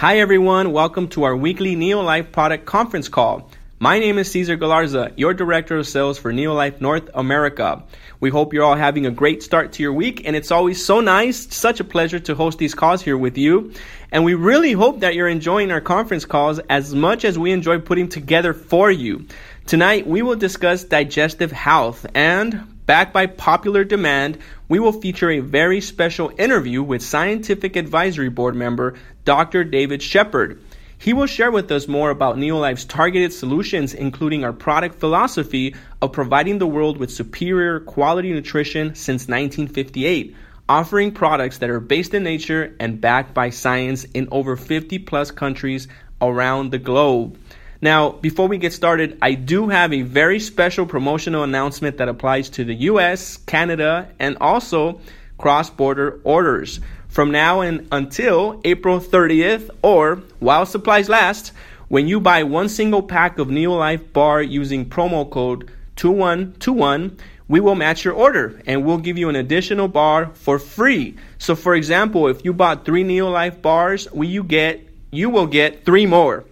Hi, everyone. Welcome to our weekly Neolife product conference call. My name is Cesar Galarza, your Director of Sales for Neolife North America. We hope you're all having a great start to your week, and it's always so nice, such a pleasure to host these calls here with you. And we really hope that you're enjoying our conference calls as much as we enjoy putting together for you. Tonight, we will discuss digestive health and Backed by popular demand, we will feature a very special interview with Scientific Advisory Board member Dr. David Shepherd. He will share with us more about Neolife's targeted solutions, including our product philosophy of providing the world with superior quality nutrition since 1958, offering products that are based in nature and backed by science in over 50 plus countries around the globe. Now, before we get started, I do have a very special promotional announcement that applies to the US, Canada, and also cross border orders. From now and until April 30th, or while supplies last, when you buy one single pack of Neolife bar using promo code 2121, we will match your order and we'll give you an additional bar for free. So for example, if you bought 3 Neolife bars, we you get you will get 3 more.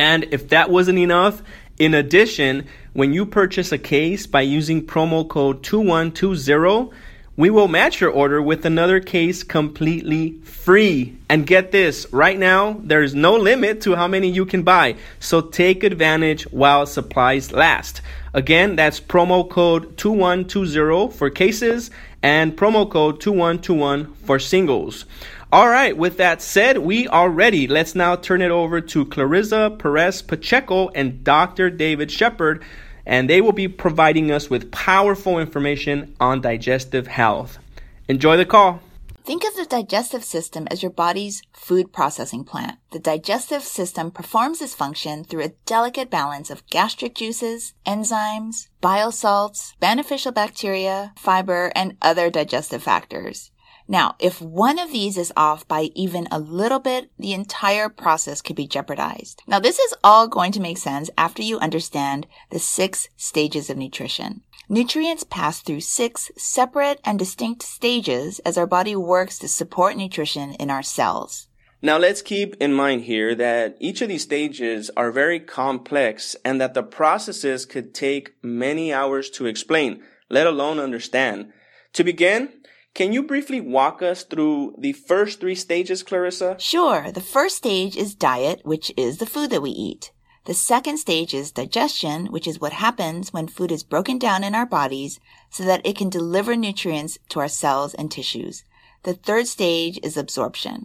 And if that wasn't enough, in addition, when you purchase a case by using promo code 2120, we will match your order with another case completely free. And get this, right now, there's no limit to how many you can buy. So take advantage while supplies last. Again, that's promo code 2120 for cases and promo code 2121 for singles. All right, with that said, we are ready. Let's now turn it over to Clarissa Perez Pacheco and Dr. David Shepherd, and they will be providing us with powerful information on digestive health. Enjoy the call. Think of the digestive system as your body's food processing plant. The digestive system performs this function through a delicate balance of gastric juices, enzymes, bile salts, beneficial bacteria, fiber, and other digestive factors. Now, if one of these is off by even a little bit, the entire process could be jeopardized. Now, this is all going to make sense after you understand the six stages of nutrition. Nutrients pass through six separate and distinct stages as our body works to support nutrition in our cells. Now let's keep in mind here that each of these stages are very complex and that the processes could take many hours to explain, let alone understand. To begin, can you briefly walk us through the first three stages, Clarissa? Sure. The first stage is diet, which is the food that we eat. The second stage is digestion, which is what happens when food is broken down in our bodies so that it can deliver nutrients to our cells and tissues. The third stage is absorption.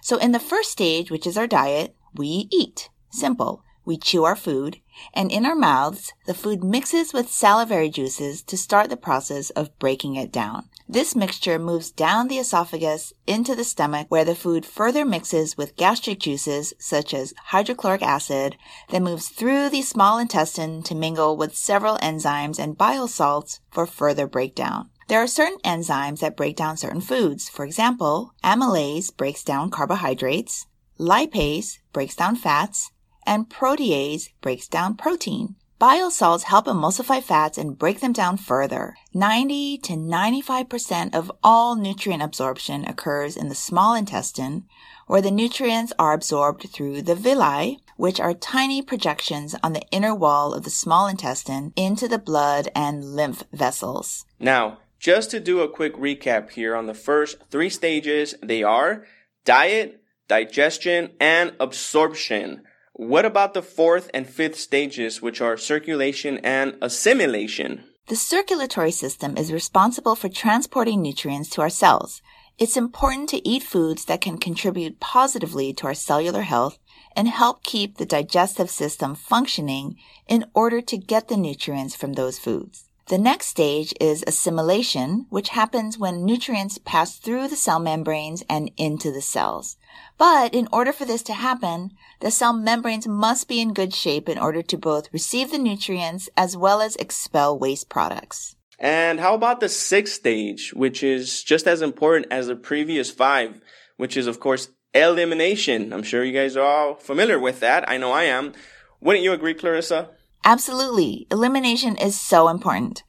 So in the first stage, which is our diet, we eat. Simple. We chew our food, and in our mouths, the food mixes with salivary juices to start the process of breaking it down. This mixture moves down the esophagus into the stomach where the food further mixes with gastric juices such as hydrochloric acid, then moves through the small intestine to mingle with several enzymes and bile salts for further breakdown. There are certain enzymes that break down certain foods. For example, amylase breaks down carbohydrates, lipase breaks down fats, and protease breaks down protein. Bile salts help emulsify fats and break them down further. 90 to 95% of all nutrient absorption occurs in the small intestine, where the nutrients are absorbed through the villi, which are tiny projections on the inner wall of the small intestine into the blood and lymph vessels. Now, just to do a quick recap here on the first three stages, they are diet, digestion, and absorption. What about the fourth and fifth stages, which are circulation and assimilation? The circulatory system is responsible for transporting nutrients to our cells. It's important to eat foods that can contribute positively to our cellular health and help keep the digestive system functioning in order to get the nutrients from those foods. The next stage is assimilation, which happens when nutrients pass through the cell membranes and into the cells. But in order for this to happen, the cell membranes must be in good shape in order to both receive the nutrients as well as expel waste products. And how about the sixth stage, which is just as important as the previous five, which is, of course, elimination. I'm sure you guys are all familiar with that. I know I am. Wouldn't you agree, Clarissa? Absolutely. Elimination is so important.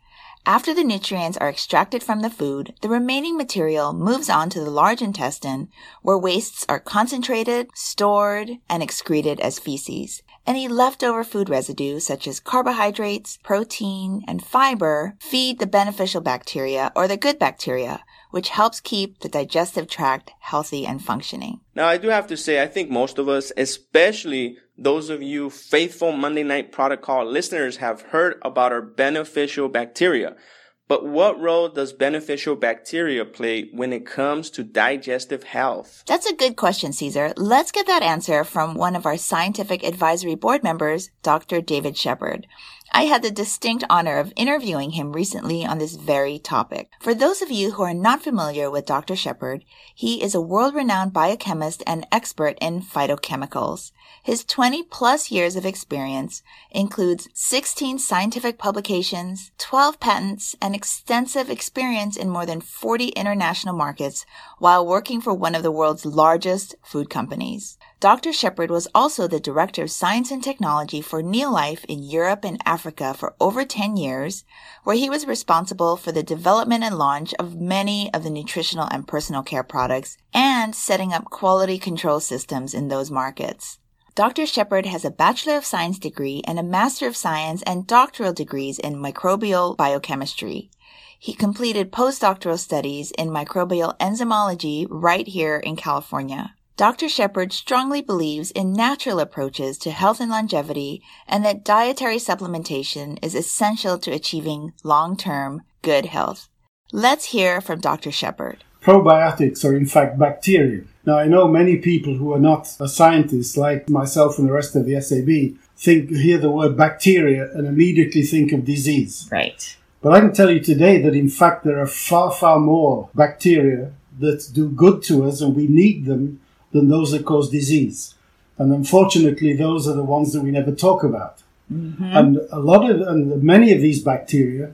After the nutrients are extracted from the food, the remaining material moves on to the large intestine where wastes are concentrated, stored, and excreted as feces. Any leftover food residue, such as carbohydrates, protein, and fiber, feed the beneficial bacteria or the good bacteria, which helps keep the digestive tract healthy and functioning. Now, I do have to say, I think most of us, especially those of you faithful Monday Night Protocol listeners, have heard about our beneficial bacteria. But what role does beneficial bacteria play when it comes to digestive health? That's a good question, Cesar. Let's get that answer from one of our scientific advisory board members, Dr. David Shepherd. I had the distinct honor of interviewing him recently on this very topic. For those of you who are not familiar with Dr. Shepherd, he is a world-renowned biochemist and expert in phytochemicals. His 20 plus years of experience includes 16 scientific publications, 12 patents, and extensive experience in more than 40 international markets while working for one of the world's largest food companies. Dr. Shepherd was also the Director of Science and Technology for Neolife in Europe and Africa for over 10 years, where he was responsible for the development and launch of many of the nutritional and personal care products and setting up quality control systems in those markets. Dr. Shepherd has a Bachelor of Science degree and a Master of Science and doctoral degrees in microbial biochemistry. He completed postdoctoral studies in microbial enzymology right here in California. Dr. Shepherd strongly believes in natural approaches to health and longevity and that dietary supplementation is essential to achieving long-term good health. Let's hear from Dr. Shepherd. Probiotics are in fact bacteria. Now I know many people who are not a scientist like myself and the rest of the SAB think hear the word bacteria and immediately think of disease. Right. But I can tell you today that in fact there are far far more bacteria that do good to us and we need them than those that cause disease. And unfortunately, those are the ones that we never talk about. Mm-hmm. And a lot of, and many of these bacteria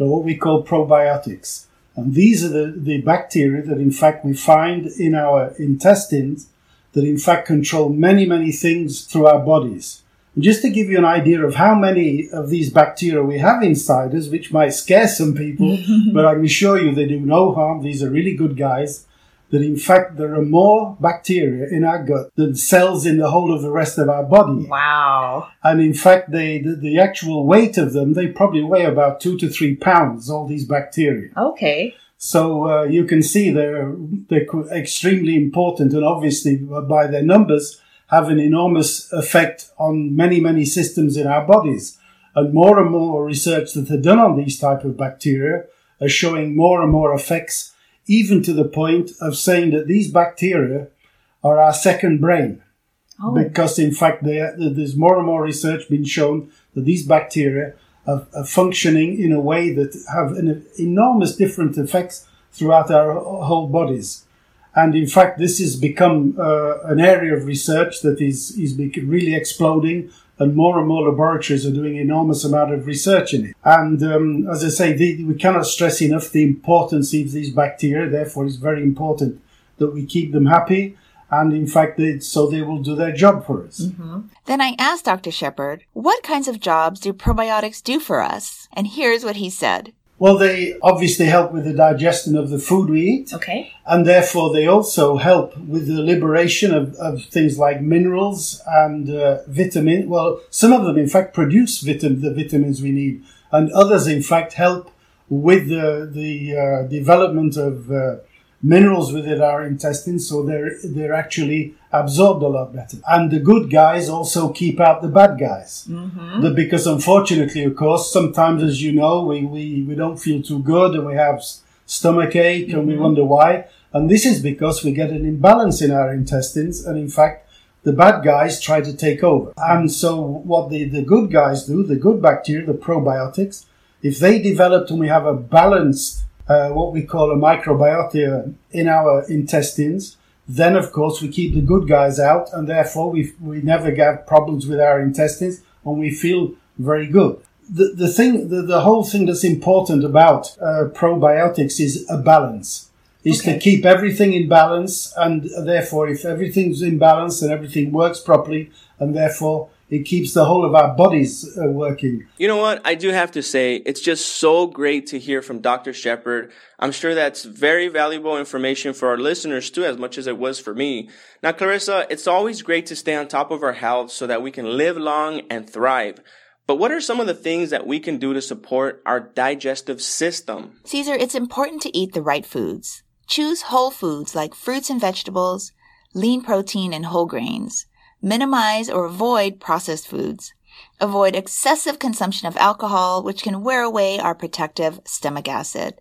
are what we call probiotics. And these are the, the bacteria that in fact we find in our intestines that in fact control many, many things through our bodies. And just to give you an idea of how many of these bacteria we have inside us, which might scare some people, but I can assure you they do no harm. These are really good guys that in fact there are more bacteria in our gut than cells in the whole of the rest of our body. Wow. And in fact, they, the, the actual weight of them, they probably weigh about two to three pounds, all these bacteria. Okay. So uh, you can see they're, they're extremely important and obviously by their numbers have an enormous effect on many, many systems in our bodies. And more and more research that are done on these type of bacteria are showing more and more effects even to the point of saying that these bacteria are our second brain. Oh. Because in fact, they, there's more and more research being shown that these bacteria are, are functioning in a way that have an enormous different effects throughout our whole bodies. And in fact, this has become uh, an area of research that is, is really exploding and more and more laboratories are doing enormous amount of research in it. And um, as I say, the, we cannot stress enough the importance of these bacteria. Therefore, it's very important that we keep them happy. And in fact, they, so they will do their job for us. Mm-hmm. Then I asked Dr. Shepherd, what kinds of jobs do probiotics do for us? And here's what he said. Well, they obviously help with the digestion of the food we eat. Okay. And therefore, they also help with the liberation of, of things like minerals and uh, vitamin. Well, some of them, in fact, produce vitamin, the vitamins we need, and others, in fact, help with the, the uh, development of uh, minerals within our intestines, so they're they're actually absorbed a lot better. And the good guys also keep out the bad guys, mm-hmm. the, because unfortunately, of course, sometimes, as you know, we we, we don't feel too good and we have stomach ache mm-hmm. and we mm-hmm. wonder why. And this is because we get an imbalance in our intestines, and in fact. The bad guys try to take over. And so what the, the good guys do, the good bacteria, the probiotics, if they develop and we have a balanced uh, what we call a microbiota in our intestines, then of course we keep the good guys out and therefore we, we never get problems with our intestines and we feel very good. The, the thing, the, the whole thing that's important about uh, probiotics is a balance. Is okay. to keep everything in balance and therefore if everything's in balance and everything works properly and therefore it keeps the whole of our bodies uh, working. You know what? I do have to say, it's just so great to hear from Dr. Shepherd. I'm sure that's very valuable information for our listeners too, as much as it was for me. Now, Clarissa, it's always great to stay on top of our health so that we can live long and thrive. But what are some of the things that we can do to support our digestive system? Cesar, it's important to eat the right foods. Choose whole foods like fruits and vegetables, lean protein and whole grains. Minimize or avoid processed foods. Avoid excessive consumption of alcohol, which can wear away our protective stomach acid.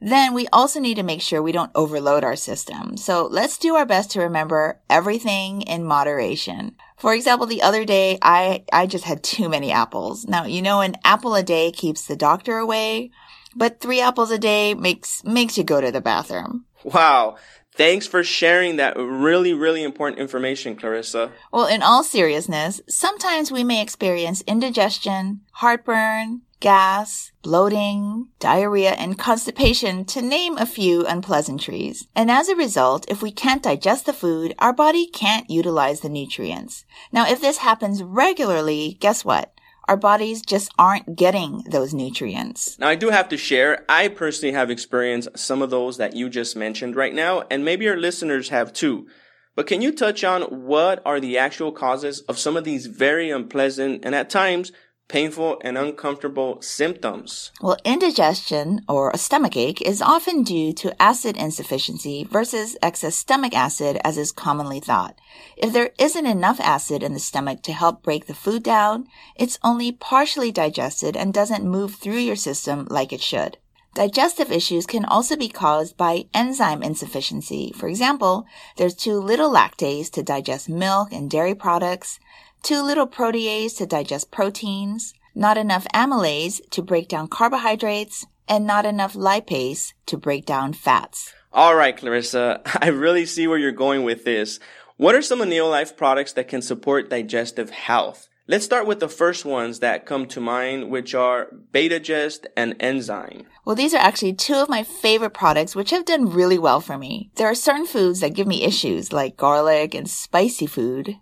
Then we also need to make sure we don't overload our system. So let's do our best to remember everything in moderation. For example, the other day, I, I just had too many apples. Now, you know, an apple a day keeps the doctor away, but three apples a day makes, makes you go to the bathroom. Wow. Thanks for sharing that really, really important information, Clarissa. Well, in all seriousness, sometimes we may experience indigestion, heartburn, gas, bloating, diarrhea, and constipation, to name a few unpleasantries. And as a result, if we can't digest the food, our body can't utilize the nutrients. Now, if this happens regularly, guess what? Our bodies just aren't getting those nutrients. Now, I do have to share, I personally have experienced some of those that you just mentioned right now, and maybe our listeners have too. But can you touch on what are the actual causes of some of these very unpleasant and at times painful and uncomfortable symptoms? Well, indigestion or a stomach ache is often due to acid insufficiency versus excess stomach acid as is commonly thought. If there isn't enough acid in the stomach to help break the food down, it's only partially digested and doesn't move through your system like it should. Digestive issues can also be caused by enzyme insufficiency. For example, there's too little lactase to digest milk and dairy products, too little protease to digest proteins, not enough amylase to break down carbohydrates, and not enough lipase to break down fats. All right, Clarissa, I really see where you're going with this. What are some of Neolife products that can support digestive health? Let's start with the first ones that come to mind, which are Betagest and Enzyme. Well, these are actually two of my favorite products, which have done really well for me. There are certain foods that give me issues, like garlic and spicy food,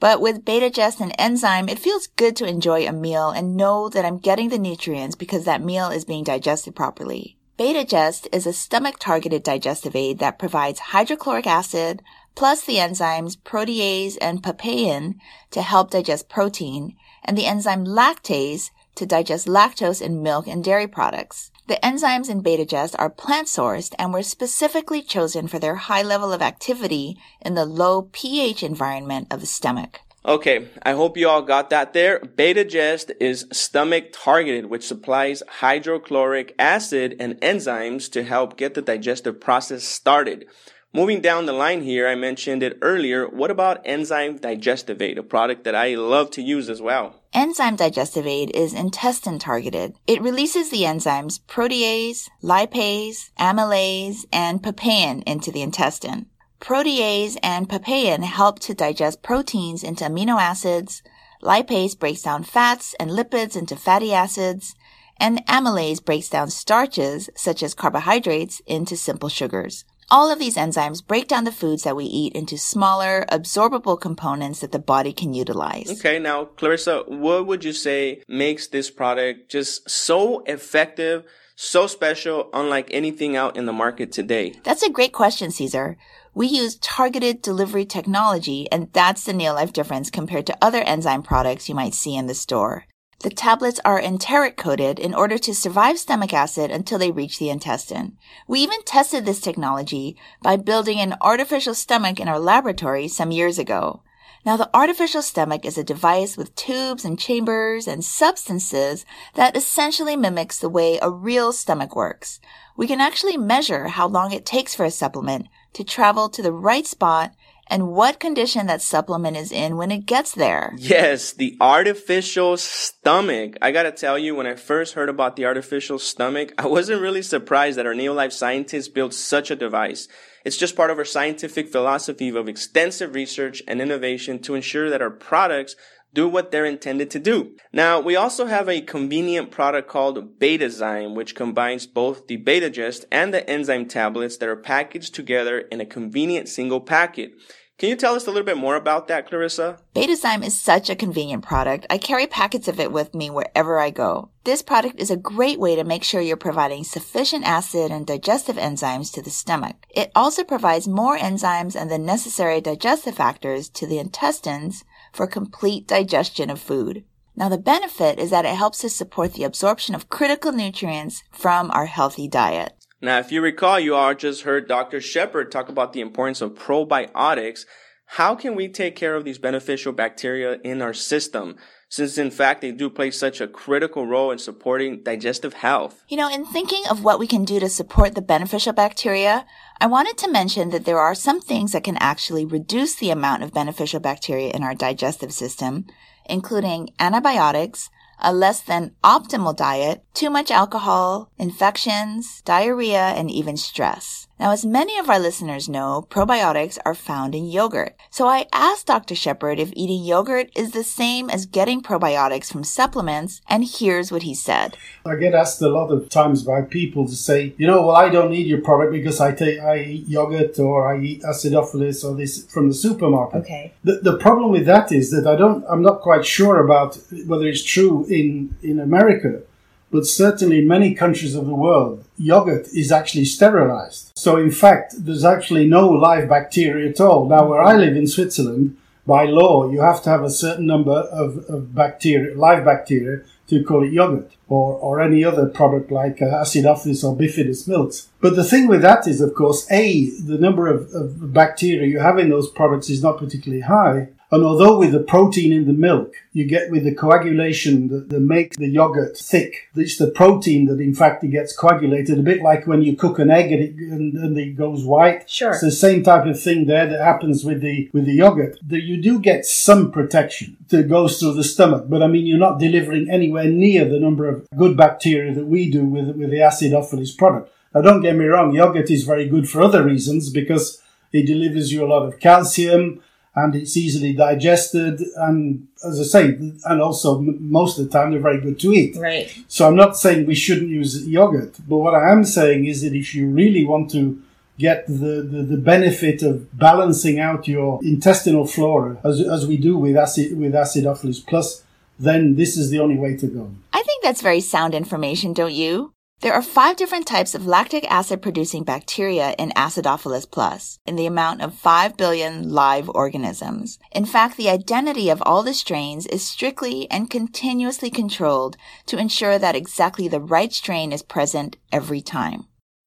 but with Betagest and enzyme, it feels good to enjoy a meal and know that I'm getting the nutrients because that meal is being digested properly. Betagest is a stomach targeted digestive aid that provides hydrochloric acid plus the enzymes protease and papain to help digest protein and the enzyme lactase to digest lactose in milk and dairy products. The enzymes in Betagest are plant sourced and were specifically chosen for their high level of activity in the low pH environment of the stomach. Okay, I hope you all got that there. Betagest is stomach targeted, which supplies hydrochloric acid and enzymes to help get the digestive process started. Moving down the line here, I mentioned it earlier. What about enzyme digestive aid, a product that I love to use as well? Enzyme digestive aid is intestine targeted. It releases the enzymes protease, lipase, amylase, and papain into the intestine. Protease and papain help to digest proteins into amino acids. Lipase breaks down fats and lipids into fatty acids. And amylase breaks down starches, such as carbohydrates, into simple sugars. All of these enzymes break down the foods that we eat into smaller, absorbable components that the body can utilize. Okay, now, Clarissa, what would you say makes this product just so effective, so special, unlike anything out in the market today? That's a great question, Cesar. We use targeted delivery technology, and that's the Neolife difference compared to other enzyme products you might see in the store. The tablets are enteric coated in order to survive stomach acid until they reach the intestine. We even tested this technology by building an artificial stomach in our laboratory some years ago. Now, the artificial stomach is a device with tubes and chambers and substances that essentially mimics the way a real stomach works. We can actually measure how long it takes for a supplement to travel to the right spot and what condition that supplement is in when it gets there. Yes, the artificial stomach. I gotta tell you, when I first heard about the artificial stomach, I wasn't really surprised that our Neolife scientists built such a device. It's just part of our scientific philosophy of extensive research and innovation to ensure that our products do what they're intended to do. Now, we also have a convenient product called Betazyme, which combines both the Betagest and the enzyme tablets that are packaged together in a convenient single packet. Can you tell us a little bit more about that, Clarissa? Betazyme is such a convenient product. I carry packets of it with me wherever I go. This product is a great way to make sure you're providing sufficient acid and digestive enzymes to the stomach. It also provides more enzymes and the necessary digestive factors to the intestines for complete digestion of food. Now the benefit is that it helps to support the absorption of critical nutrients from our healthy diet. Now, if you recall, you all just heard Dr. Shepherd talk about the importance of probiotics. How can we take care of these beneficial bacteria in our system? Since in fact they do play such a critical role in supporting digestive health. You know, in thinking of what we can do to support the beneficial bacteria, I wanted to mention that there are some things that can actually reduce the amount of beneficial bacteria in our digestive system, including antibiotics, a less than optimal diet, too much alcohol, infections, diarrhea, and even stress. Now, as many of our listeners know, probiotics are found in yogurt. So I asked Dr. Shepherd if eating yogurt is the same as getting probiotics from supplements, and here's what he said. I get asked a lot of times by people to say, you know, well, I don't need your product because I take I eat yogurt or I eat acidophilus or this from the supermarket. Okay. The, the problem with that is that I don't I'm not quite sure about whether it's true in in America but certainly in many countries of the world, yogurt is actually sterilized. So, in fact, there's actually no live bacteria at all. Now, where I live in Switzerland, by law, you have to have a certain number of, of bacteria, live bacteria, to call it yogurt or, or any other product like uh, acidophilus or bifidus milks. But the thing with that is, of course, A, the number of, of bacteria you have in those products is not particularly high. And although with the protein in the milk, you get with the coagulation that, that makes the yogurt thick, it's the protein that in fact it gets coagulated, a bit like when you cook an egg and it, and, and it goes white. Sure. It's the same type of thing there that happens with the, with the yogurt. That you do get some protection that goes through the stomach, but I mean, you're not delivering anywhere near the number of good bacteria that we do with, with the acidophilus product. Now don't get me wrong, yogurt is very good for other reasons because it delivers you a lot of calcium, and it's easily digested. And as I say, and also most of the time they're very good to eat. Right. So I'm not saying we shouldn't use yogurt, but what I am saying is that if you really want to get the, the, the benefit of balancing out your intestinal flora, as, as we do with acid with acidophilus plus, then this is the only way to go. I think that's very sound information, don't you? There are five different types of lactic acid producing bacteria in Acidophilus plus in the amount of 5 billion live organisms. In fact, the identity of all the strains is strictly and continuously controlled to ensure that exactly the right strain is present every time.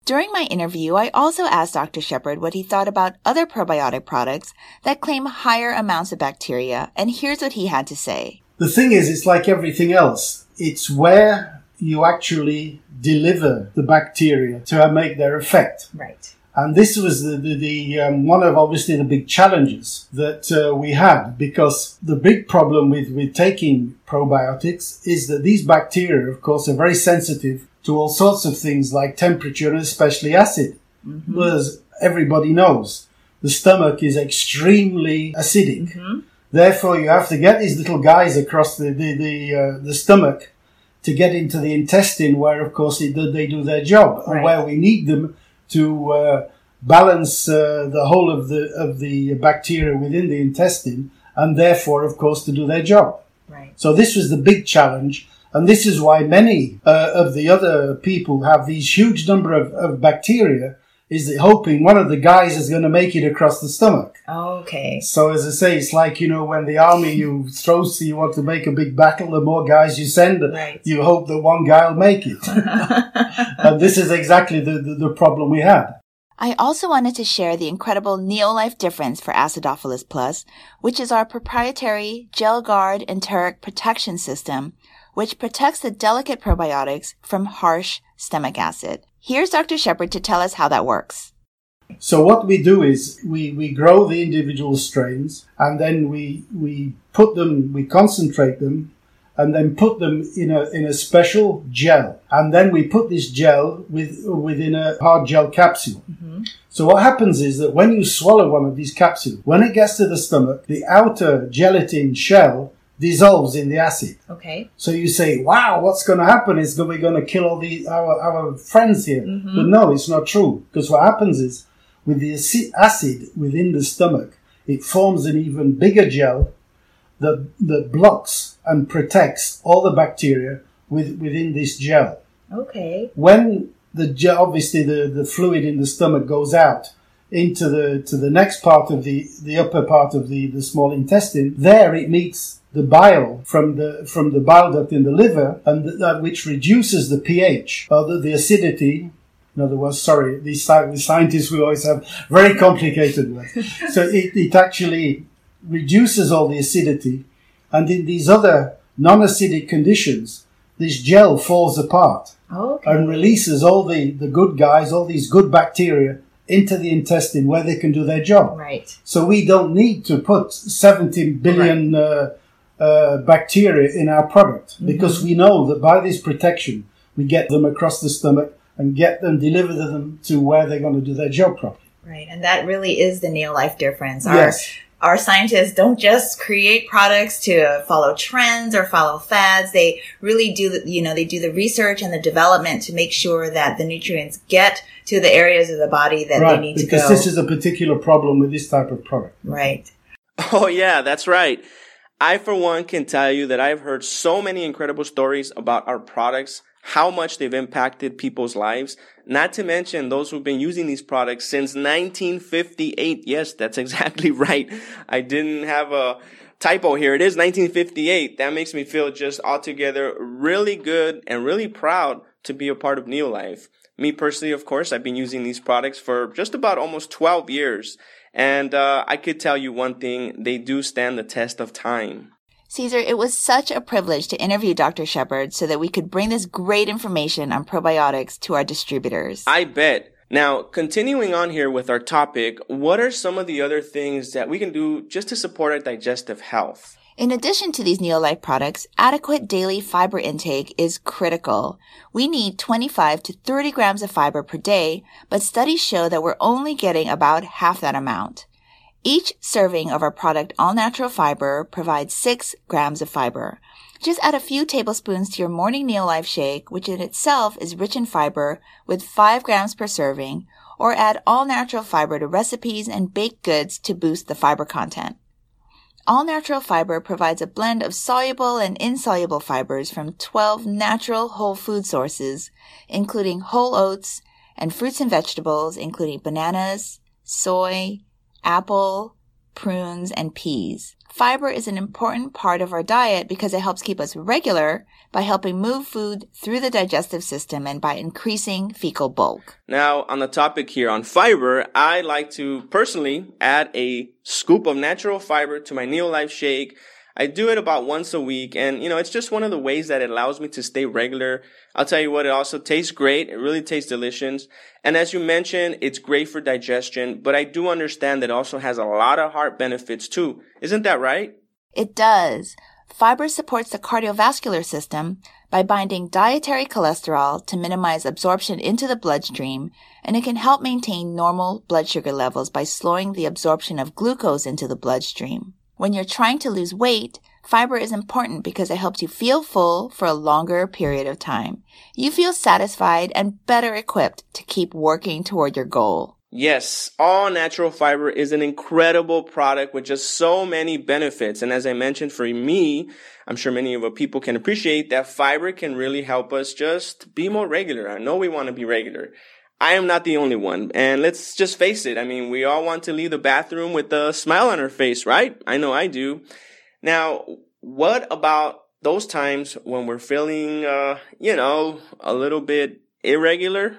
During my interview, I also asked Dr. Shepherd what he thought about other probiotic products that claim higher amounts of bacteria, and here's what he had to say. The thing is, it's like everything else. It's where you actually deliver the bacteria to make their effect. Right. And this was the, the, the um, one of obviously the big challenges that uh, we had because the big problem with, with taking probiotics is that these bacteria, of course, are very sensitive to all sorts of things like temperature and especially acid. Mm-hmm. As everybody knows, the stomach is extremely acidic. Mm-hmm. Therefore, you have to get these little guys across the, the, the, uh, the stomach to get into the intestine, where of course they do, they do their job, right. and where we need them to uh, balance uh, the whole of the of the bacteria within the intestine, and therefore, of course, to do their job. Right. So this was the big challenge, and this is why many uh, of the other people have these huge number of, of bacteria is hoping one of the guys is going to make it across the stomach. Okay. So as I say, it's like you know when the army you throw, so you want to make a big battle. The more guys you send, right. you hope that one guy will make it. and this is exactly the, the, the problem we had. I also wanted to share the incredible Neolife difference for Acidophilus Plus, which is our proprietary Gel Guard enteric protection system, which protects the delicate probiotics from harsh stomach acid. Here's Dr. Shepherd to tell us how that works. So what we do is we, we grow the individual strains and then we we put them we concentrate them and then put them in a in a special gel and then we put this gel with within a hard gel capsule. Mm-hmm. So what happens is that when you swallow one of these capsules, when it gets to the stomach, the outer gelatin shell dissolves in the acid. Okay. So you say, "Wow, what's going to happen? Is we're going to kill all the our our friends here?" Mm-hmm. But no, it's not true because what happens is with the acid within the stomach, it forms an even bigger gel that, that blocks and protects all the bacteria with, within this gel. Okay. When the gel, obviously the, the fluid in the stomach goes out into the to the next part of the the upper part of the the small intestine, there it meets the bile from the from the bile duct in the liver, and that which reduces the pH or the, the acidity. In other words, sorry, these scientists we always have very complicated words. so it, it actually reduces all the acidity, and in these other non-acidic conditions, this gel falls apart okay. and releases all the, the good guys, all these good bacteria into the intestine where they can do their job. Right. So we don't need to put 70 billion right. uh, uh, bacteria in our product mm-hmm. because we know that by this protection, we get them across the stomach and get them, deliver them to where they're going to do their job properly. Right. And that really is the Neolife difference. Our, yes our scientists don't just create products to follow trends or follow fads. They really do, you know, they do the research and the development to make sure that the nutrients get to the areas of the body that right, they need to go. Because this is a particular problem with this type of product. Right. Oh yeah, that's right. I, for one, can tell you that I've heard so many incredible stories about our products how much they've impacted people's lives, not to mention those who've been using these products since 1958. Yes, that's exactly right. I didn't have a typo here. It is 1958. That makes me feel just altogether really good and really proud to be a part of Neolife. Me personally, of course, I've been using these products for just about almost 12 years. And uh, I could tell you one thing, they do stand the test of time. Caesar, it was such a privilege to interview Dr. Shepherd so that we could bring this great information on probiotics to our distributors. I bet. Now, continuing on here with our topic, what are some of the other things that we can do just to support our digestive health? In addition to these Neolife products, adequate daily fiber intake is critical. We need 25 to 30 grams of fiber per day, but studies show that we're only getting about half that amount. Each serving of our product All Natural Fiber provides 6 grams of fiber. Just add a few tablespoons to your morning Neolife shake, which in itself is rich in fiber with 5 grams per serving, or add all natural fiber to recipes and baked goods to boost the fiber content. All natural fiber provides a blend of soluble and insoluble fibers from 12 natural whole food sources, including whole oats and fruits and vegetables, including bananas, soy, apple, prunes, and peas. Fiber is an important part of our diet because it helps keep us regular by helping move food through the digestive system and by increasing fecal bulk. Now, on the topic here on fiber, I like to personally add a scoop of natural fiber to my Neolife shake I do it about once a week and you know, it's just one of the ways that it allows me to stay regular. I'll tell you what, it also tastes great. It really tastes delicious. And as you mentioned, it's great for digestion, but I do understand that it also has a lot of heart benefits too. Isn't that right? It does. Fiber supports the cardiovascular system by binding dietary cholesterol to minimize absorption into the bloodstream, and it can help maintain normal blood sugar levels by slowing the absorption of glucose into the bloodstream. When you're trying to lose weight, fiber is important because it helps you feel full for a longer period of time. You feel satisfied and better equipped to keep working toward your goal. Yes, all natural fiber is an incredible product with just so many benefits. And as I mentioned, for me, I'm sure many of our people can appreciate that fiber can really help us just be more regular. I know we want to be regular. I am not the only one. And let's just face it. I mean, we all want to leave the bathroom with a smile on our face, right? I know I do. Now, what about those times when we're feeling, uh, you know, a little bit irregular?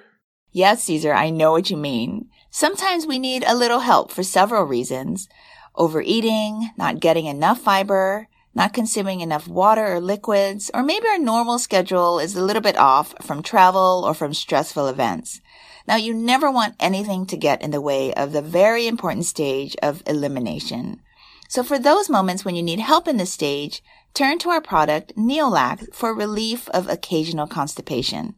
Yes, Cesar, I know what you mean. Sometimes we need a little help for several reasons. Overeating, not getting enough fiber, not consuming enough water or liquids, or maybe our normal schedule is a little bit off from travel or from stressful events. Now, you never want anything to get in the way of the very important stage of elimination. So for those moments when you need help in this stage, turn to our product, Neolax, for relief of occasional constipation.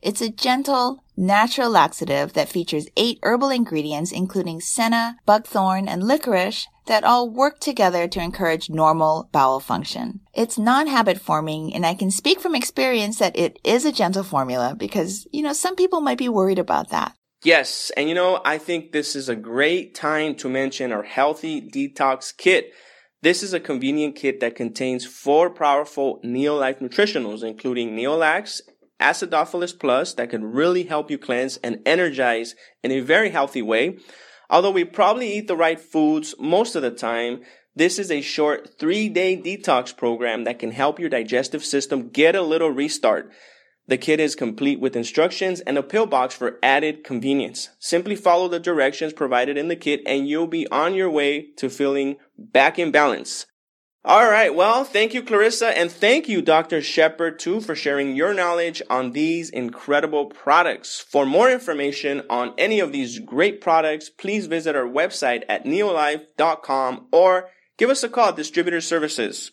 It's a gentle, natural laxative that features eight herbal ingredients, including senna, buckthorn, and licorice, that all work together to encourage normal bowel function. It's non-habit forming, and I can speak from experience that it is a gentle formula because, you know, some people might be worried about that. Yes, and you know, I think this is a great time to mention our Healthy Detox Kit. This is a convenient kit that contains four powerful Neolife nutritionals, including Neolax, Acidophilus Plus, that can really help you cleanse and energize in a very healthy way. Although we probably eat the right foods most of the time, this is a short three day detox program that can help your digestive system get a little restart. The kit is complete with instructions and a pill box for added convenience. Simply follow the directions provided in the kit and you'll be on your way to feeling back in balance. All right. Well, thank you, Clarissa. And thank you, Dr. Shepherd, too, for sharing your knowledge on these incredible products. For more information on any of these great products, please visit our website at neolife.com or give us a call at Distributor Services.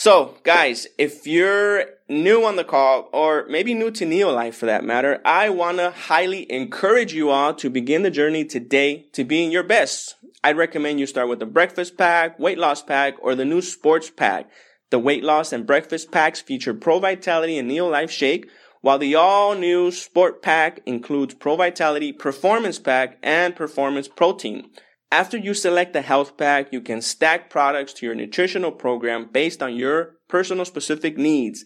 So, guys, if you're new on the call, or maybe new to Neolife for that matter, I want to highly encourage you all to begin the journey today to being your best. I'd recommend you start with the breakfast pack, weight loss pack, or the new sports pack. The weight loss and breakfast packs feature Pro Vitality and Neolife Shake, while the all new sport pack includes Pro Vitality, Performance Pack, and Performance Protein. After you select the health pack, you can stack products to your nutritional program based on your personal specific needs.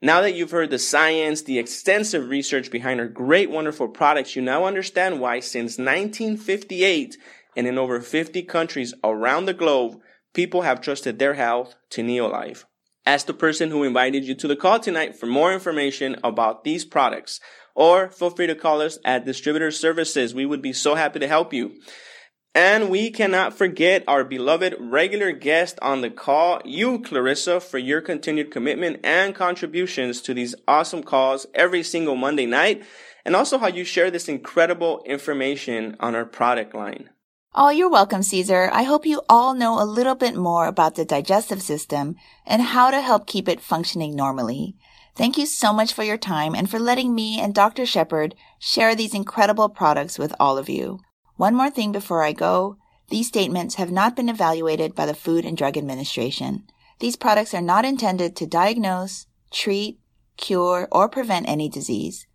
Now that you've heard the science, the extensive research behind our great, wonderful products, you now understand why since 1958 and in over 50 countries around the globe, people have trusted their health to Neolife. Ask the person who invited you to the call tonight for more information about these products, or feel free to call us at Distributor Services. We would be so happy to help you. And we cannot forget our beloved regular guest on the call, you, Clarissa, for your continued commitment and contributions to these awesome calls every single Monday night, and also how you share this incredible information on our product line. Oh, you're welcome, Cesar. I hope you all know a little bit more about the digestive system and how to help keep it functioning normally. Thank you so much for your time and for letting me and Dr. Shepherd share these incredible products with all of you. One more thing before I go. These statements have not been evaluated by the Food and Drug Administration. These products are not intended to diagnose, treat, cure, or prevent any disease.